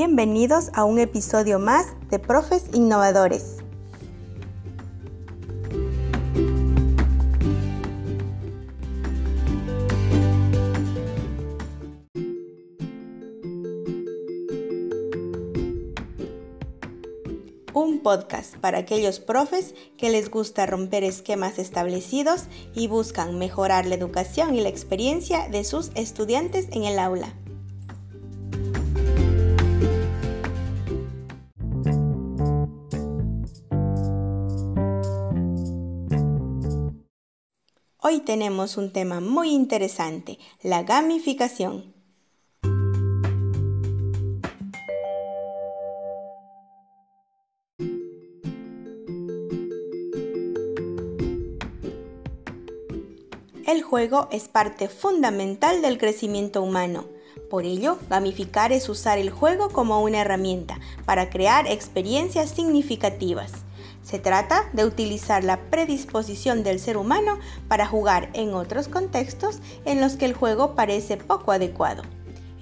Bienvenidos a un episodio más de Profes Innovadores. Un podcast para aquellos profes que les gusta romper esquemas establecidos y buscan mejorar la educación y la experiencia de sus estudiantes en el aula. Hoy tenemos un tema muy interesante, la gamificación. El juego es parte fundamental del crecimiento humano. Por ello, gamificar es usar el juego como una herramienta para crear experiencias significativas. Se trata de utilizar la predisposición del ser humano para jugar en otros contextos en los que el juego parece poco adecuado.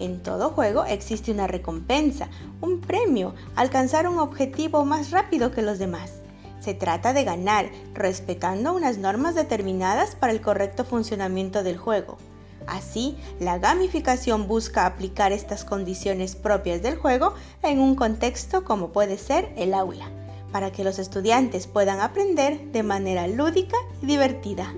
En todo juego existe una recompensa, un premio, alcanzar un objetivo más rápido que los demás. Se trata de ganar, respetando unas normas determinadas para el correcto funcionamiento del juego. Así, la gamificación busca aplicar estas condiciones propias del juego en un contexto como puede ser el aula para que los estudiantes puedan aprender de manera lúdica y divertida.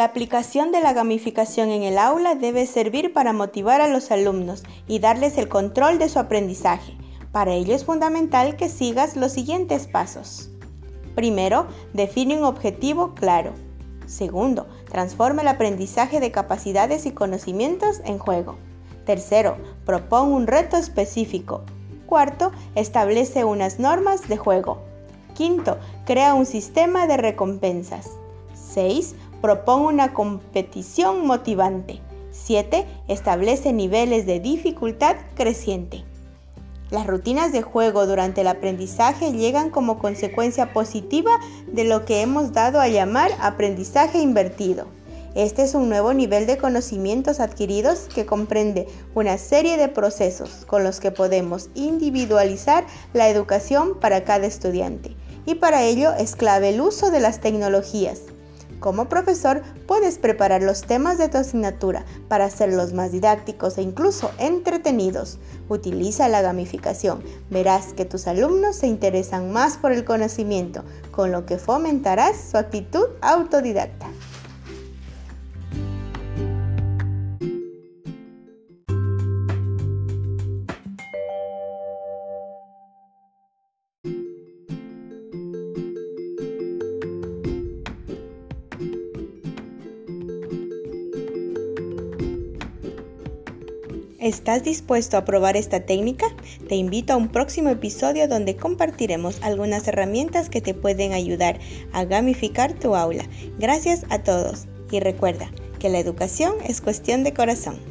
La aplicación de la gamificación en el aula debe servir para motivar a los alumnos y darles el control de su aprendizaje. Para ello es fundamental que sigas los siguientes pasos. Primero, define un objetivo claro. Segundo, transforma el aprendizaje de capacidades y conocimientos en juego. Tercero, propone un reto específico. Cuarto, establece unas normas de juego. Quinto, crea un sistema de recompensas. 6. Propone una competición motivante. 7. Establece niveles de dificultad creciente. Las rutinas de juego durante el aprendizaje llegan como consecuencia positiva de lo que hemos dado a llamar aprendizaje invertido. Este es un nuevo nivel de conocimientos adquiridos que comprende una serie de procesos con los que podemos individualizar la educación para cada estudiante. Y para ello es clave el uso de las tecnologías, como profesor, puedes preparar los temas de tu asignatura para hacerlos más didácticos e incluso entretenidos. Utiliza la gamificación. Verás que tus alumnos se interesan más por el conocimiento, con lo que fomentarás su actitud autodidacta. ¿Estás dispuesto a probar esta técnica? Te invito a un próximo episodio donde compartiremos algunas herramientas que te pueden ayudar a gamificar tu aula. Gracias a todos y recuerda que la educación es cuestión de corazón.